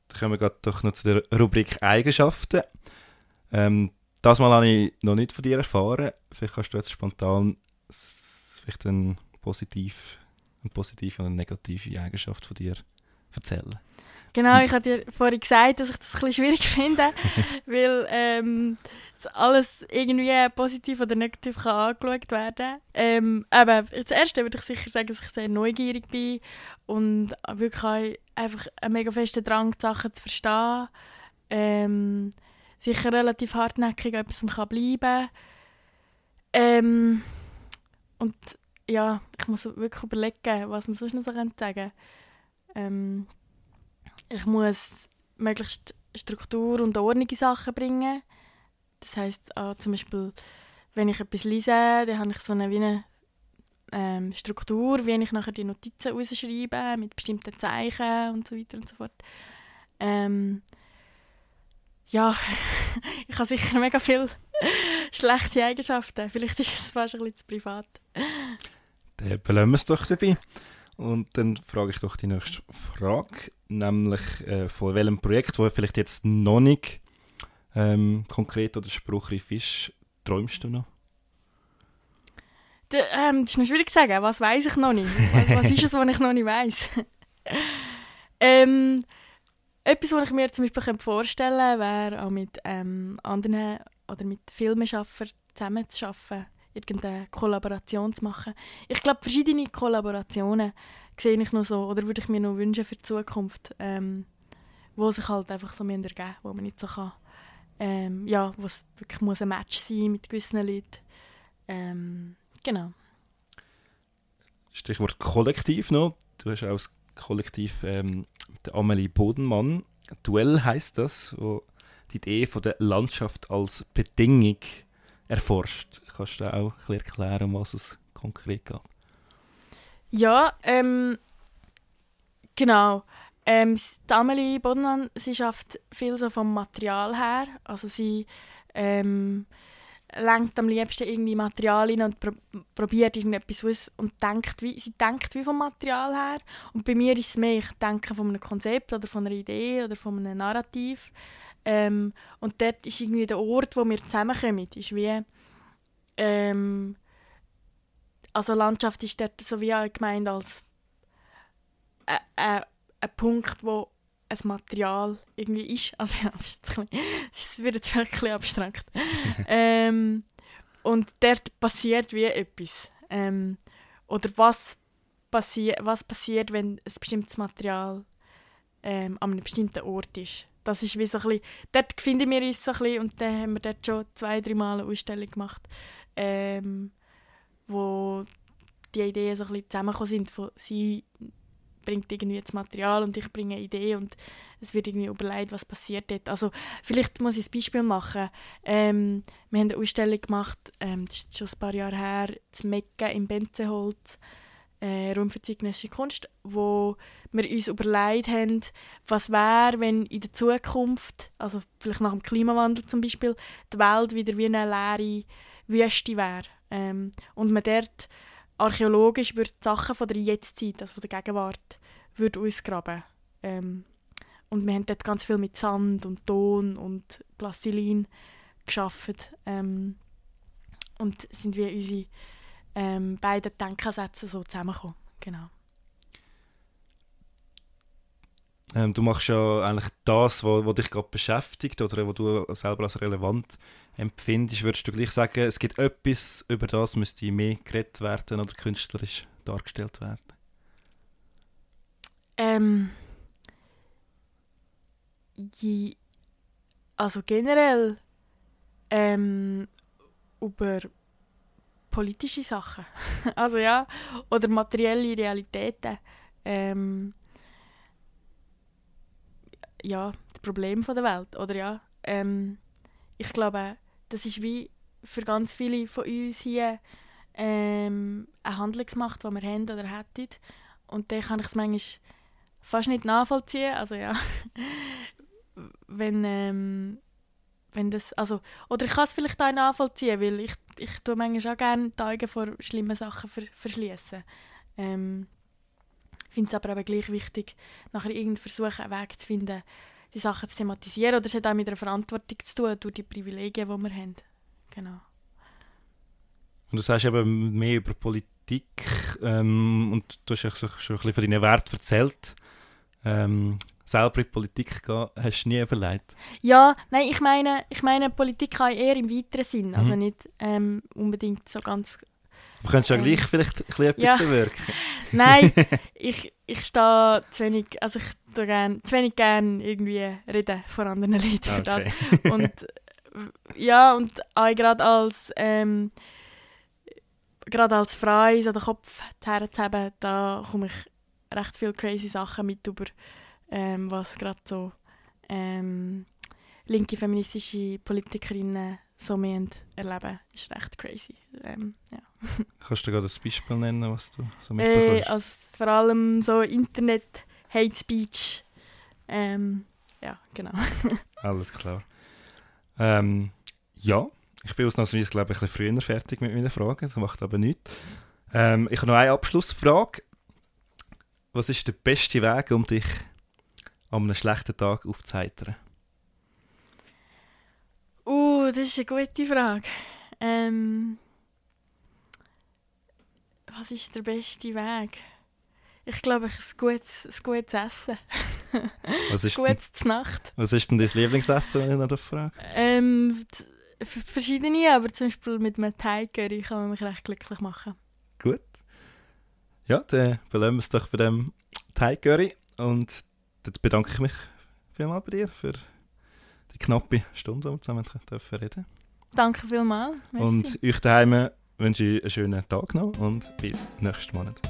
Dann kommen wir gerade doch noch zu der Rubrik Eigenschaften. Ähm, das Mal habe ich noch nicht von dir erfahren. Vielleicht kannst du jetzt spontan vielleicht ein positiv, eine positive und eine negative Eigenschaft von dir erzählen. Genau, ich habe dir vorhin gesagt, dass ich das ein bisschen schwierig finde, weil ähm, alles irgendwie positiv oder negativ kann angeschaut werden ähm, aber das Erste würde ich sicher sagen, dass ich sehr neugierig bin und wirklich einfach einen mega festen Drang, die Sachen zu verstehen. Ähm, sicher relativ hartnäckig etwas kann bleiben ähm, und ja, ich muss wirklich überlegen, was man sonst noch so sagen könnte. Ähm, ich muss möglichst Struktur und Ordnung in Sachen bringen. Das heisst, auch zum Beispiel, wenn ich etwas lese, dann habe ich so eine, wie eine ähm, Struktur, wie ich nachher die Notizen rausschreibe, mit bestimmten Zeichen und so weiter und so fort. Ähm, ja, ich habe sicher mega viele schlechte Eigenschaften. Vielleicht ist es fast ein bisschen zu privat. Dann belassen wir es doch dabei. Und dann frage ich doch die nächste Frage, nämlich äh, von welchem Projekt, wo vielleicht jetzt noch nicht ähm, konkret oder spruchreif ist, träumst du noch? D ähm, das ist noch schwierig zu sagen. Was weiß ich noch nicht? Was, ist es, was ich noch nicht weiß? ähm, etwas, was ich mir zum Beispiel vorstellen könnte, wäre auch mit ähm, anderen oder mit Filmeschaffern zusammen zu arbeiten, irgendeine Kollaboration zu machen. Ich glaube, verschiedene Kollaborationen sehe ich noch so oder würde ich mir noch wünschen für die Zukunft, ähm, wo sich halt einfach so ergeben müssen, wo man nicht so kann, ähm, ja, wo es wirklich muss ein Match sein mit gewissen Leuten. Ähm, genau. Stichwort Kollektiv noch. Du hast auch das Kollektiv ähm, der Amelie Bodenmann. Duell heißt das, wo die Idee von der Landschaft als Bedingung erforscht. Kannst du auch ein erklären, um was es konkret geht? Ja, ähm, genau. Ähm, die Amelie Bodenmann, sie schafft viel so vom Material her. Also sie ähm, lenkt am liebsten irgendwie Material rein und pro probiert irgendetwas aus und denkt wie, sie denkt wie vom Material her. Und bei mir ist es mehr, ich denke von einem Konzept oder von einer Idee oder von einem Narrativ. Ähm, und dort ist irgendwie der Ort, wo wir zusammenkommen, ist wie ähm, also Landschaft ist dort so wie gemeint als ein, ein, ein Punkt, wo ein Material irgendwie ist. Also ja, das, ist wird jetzt wirklich abstrakt. ähm, und dort passiert wie etwas. Ähm, oder was, passi was passiert, wenn ein bestimmtes Material ähm, an einem bestimmten Ort ist. Das ist wie so ein bisschen, dort finden wir uns so ein und dann haben wir dort schon zwei, drei Mal eine Ausstellung gemacht, ähm, wo die Ideen so ein bisschen zusammengekommen sind. Von, sie bringt irgendwie das Material und ich bringe eine Idee und es wird irgendwie überlegt, was passiert dort. Also vielleicht muss ich ein Beispiel machen. Ähm, wir haben eine Ausstellung gemacht, ähm, das ist schon ein paar Jahre her, das Mecken im Benzenholz, äh, Raum für zeitgenössische Kunst, wo wir uns überlegt haben, was wäre, wenn in der Zukunft, also vielleicht nach dem Klimawandel zum Beispiel, die Welt wieder wie eine leere Wüste wäre. Ähm, und man dort archäologisch würde Sachen von der Jetztzeit, also von der Gegenwart, würde ausgraben. Ähm, und wir haben dort ganz viel mit Sand und Ton und Plastilin geschafft. Ähm, und sind wir unsere ähm, beiden Denkansätze so zusammengekommen. Genau. Ähm, du machst ja eigentlich das, was dich gerade beschäftigt oder was du selber als relevant empfindest. Würdest du gleich sagen, es gibt etwas, über das müsste mehr geredet werden oder künstlerisch dargestellt werden? Ähm, je, also generell ähm, über politische Sachen. also ja, oder materielle Realitäten. Ähm, ja, das Problem der Welt, oder ja. Ähm, ich glaube, das ist wie für ganz viele von uns hier ähm, eine Handlungsmacht, die wir haben oder hätten. Und dann kann ich es manchmal fast nicht nachvollziehen. Also ja, wenn, ähm, wenn das, also, oder ich kann es vielleicht auch nachvollziehen, weil ich, ich tue manchmal auch gerne die Augen vor schlimmen Sachen ver verschließen. Ähm, finde es aber eben gleich wichtig, nachher irgendwie versuchen, einen Weg zu finden, die Sachen zu thematisieren. Oder es hat auch mit einer Verantwortung zu tun, durch die Privilegien, die wir haben. Genau. Und du sagst eben mehr über Politik ähm, und du hast schon, schon ein bisschen von deinen Werten erzählt. Ähm, selber in die Politik gehen, hast du nie überlegt? Ja, nein, ich meine, ich meine Politik kann eher im weiteren Sinn, also mhm. also nicht ähm, unbedingt so ganz Du könntest ja ähm, gleich vielleicht etwas ja. bewirken. Nein, ich, ich stehe zu wenig, also ich tue gern, zu wenig gerne irgendwie reden vor anderen Leuten okay. das. Und ja, und auch gerade als, ähm, gerade als Frau so den Kopf herzuheben, da komme ich recht viele crazy Sachen mit über, ähm, was gerade so ähm, linke feministische Politikerinnen so erleben, ist recht crazy. Ähm, ja. Kannst du gerade ein Beispiel nennen, was du so Äh, mitbekommst? also vor allem so Internet, Hate Speech. Ähm, ja, genau. Alles klar. Ähm, ja, ich bin ausnahmsweise, glaube ich, ein bisschen früher fertig mit meinen Fragen. Das macht aber nichts. Ähm, ich habe noch eine Abschlussfrage. Was ist der beste Weg, um dich an einem schlechten Tag aufzuheitern? Uh, das ist eine gute Frage. Ähm, was ist der beste Weg? Ich glaube, ein gutes, ein gutes Essen. Was ist, denn, gutes zur Nacht. was ist denn dein Lieblingsessen, wenn ich noch frage? Ähm, verschiedene, aber zum Beispiel mit einem Thai Curry kann man mich recht glücklich machen. Gut. Ja, dann belohnen wir es doch bei dem Thai Curry. Und dann bedanke ich mich vielmals bei dir für die knappe Stunde, die wir zusammen dürfen reden Danke vielmals. Merci. Und euch daheim wünsche ich einen schönen Tag noch und bis nächsten Monat.